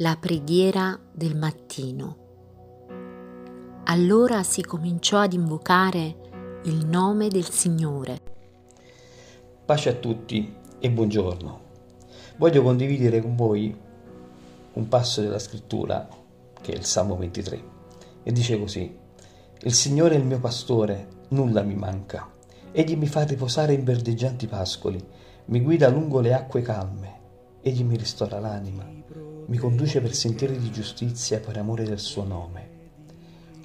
La preghiera del mattino. Allora si cominciò ad invocare il nome del Signore. Pace a tutti e buongiorno. Voglio condividere con voi un passo della scrittura che è il Salmo 23 e dice così: Il Signore è il mio pastore, nulla mi manca. Egli mi fa riposare in verdeggianti pascoli, mi guida lungo le acque calme, egli mi ristora l'anima, mi conduce per sentieri di giustizia per amore del suo nome.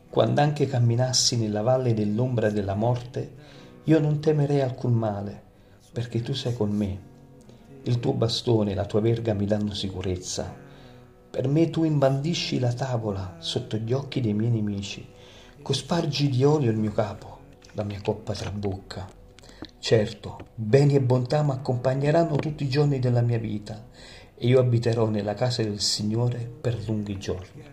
Quando anche camminassi nella valle dell'ombra della morte, io non temerei alcun male, perché tu sei con me. Il tuo bastone e la tua verga mi danno sicurezza. Per me tu imbandisci la tavola sotto gli occhi dei miei nemici, cospargi di olio il mio capo la mia coppa trabocca. Certo, beni e bontà mi accompagneranno tutti i giorni della mia vita e io abiterò nella casa del Signore per lunghi giorni.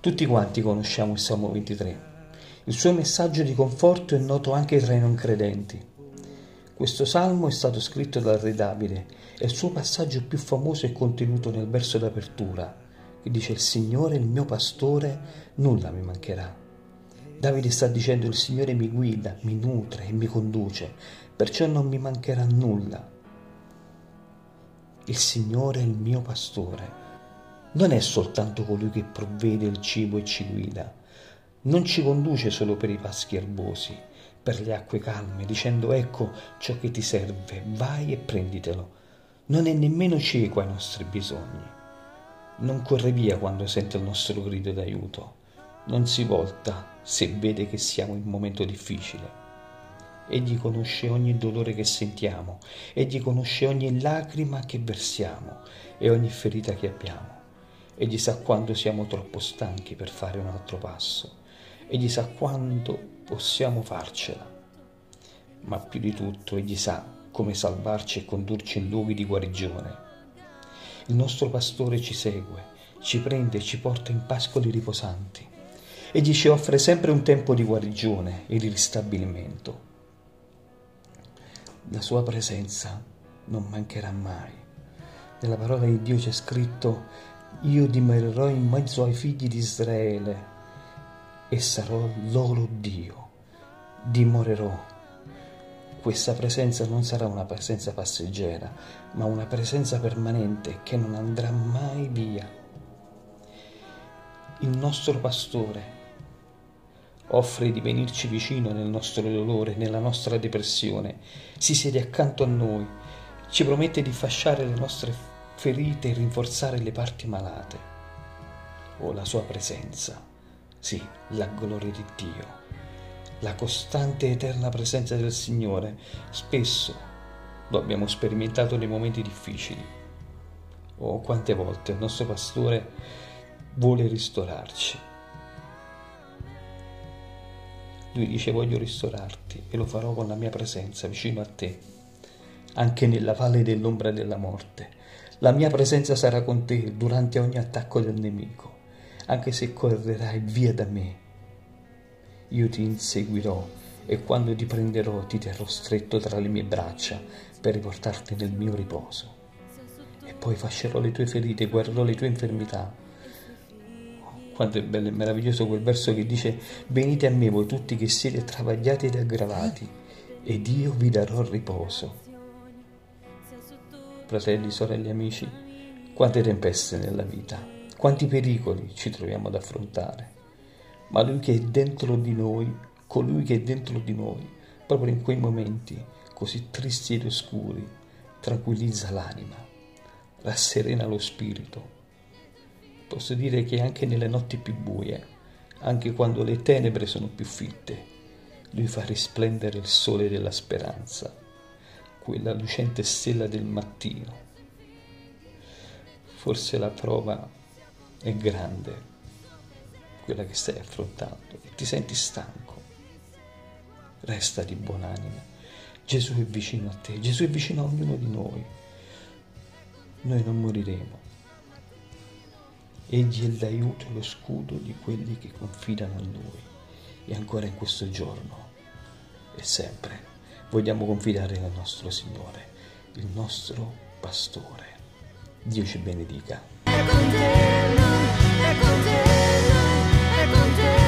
Tutti quanti conosciamo il Salmo 23. Il suo messaggio di conforto è noto anche tra i non credenti. Questo salmo è stato scritto dal re Davide e il suo passaggio più famoso è contenuto nel verso d'apertura, che dice il Signore il mio pastore, nulla mi mancherà. Davide sta dicendo il Signore mi guida, mi nutre e mi conduce, perciò non mi mancherà nulla. Il Signore è il mio pastore. Non è soltanto colui che provvede il cibo e ci guida. Non ci conduce solo per i paschi erbosi, per le acque calme, dicendo ecco ciò che ti serve, vai e prenditelo. Non è nemmeno cieco ai nostri bisogni. Non corre via quando sente il nostro grido d'aiuto non si volta se vede che siamo in un momento difficile. Egli conosce ogni dolore che sentiamo, egli conosce ogni lacrima che versiamo e ogni ferita che abbiamo. Egli sa quando siamo troppo stanchi per fare un altro passo, egli sa quando possiamo farcela. Ma più di tutto egli sa come salvarci e condurci in luoghi di guarigione. Il nostro pastore ci segue, ci prende e ci porta in pascoli riposanti Egli ci offre sempre un tempo di guarigione e di ristabilimento. La sua presenza non mancherà mai. Nella parola di Dio c'è scritto, io dimorerò in mezzo ai figli di Israele e sarò loro Dio. Dimorerò. Questa presenza non sarà una presenza passeggera, ma una presenza permanente che non andrà mai via. Il nostro pastore offre di venirci vicino nel nostro dolore, nella nostra depressione, si siede accanto a noi, ci promette di fasciare le nostre ferite e rinforzare le parti malate. Oh, la sua presenza, sì, la gloria di Dio, la costante e eterna presenza del Signore, spesso lo abbiamo sperimentato nei momenti difficili. Oh, quante volte il nostro pastore vuole ristorarci lui dice voglio ristorarti e lo farò con la mia presenza vicino a te, anche nella valle dell'ombra della morte. La mia presenza sarà con te durante ogni attacco del nemico, anche se correrai via da me. Io ti inseguirò e quando ti prenderò ti terrò stretto tra le mie braccia per riportarti nel mio riposo. E poi fascerò le tue ferite, guarirò le tue infermità quanto è bello e meraviglioso quel verso che dice venite a me voi tutti che siete travagliati ed aggravati ed io vi darò riposo. Fratelli, sorelle, amici, quante tempeste nella vita, quanti pericoli ci troviamo ad affrontare, ma lui che è dentro di noi, colui che è dentro di noi, proprio in quei momenti così tristi ed oscuri, tranquillizza l'anima, rasserena lo spirito Posso dire che anche nelle notti più buie, anche quando le tenebre sono più fitte, lui fa risplendere il sole della speranza, quella lucente stella del mattino. Forse la prova è grande, quella che stai affrontando, e ti senti stanco. Resta di buonanima. Gesù è vicino a te, Gesù è vicino a ognuno di noi. Noi non moriremo Egli è l'aiuto e lo scudo di quelli che confidano in Lui. E ancora in questo giorno e sempre vogliamo confidare nel nostro Signore, il nostro pastore. Dio ci benedica. è con te, è con te, è con te.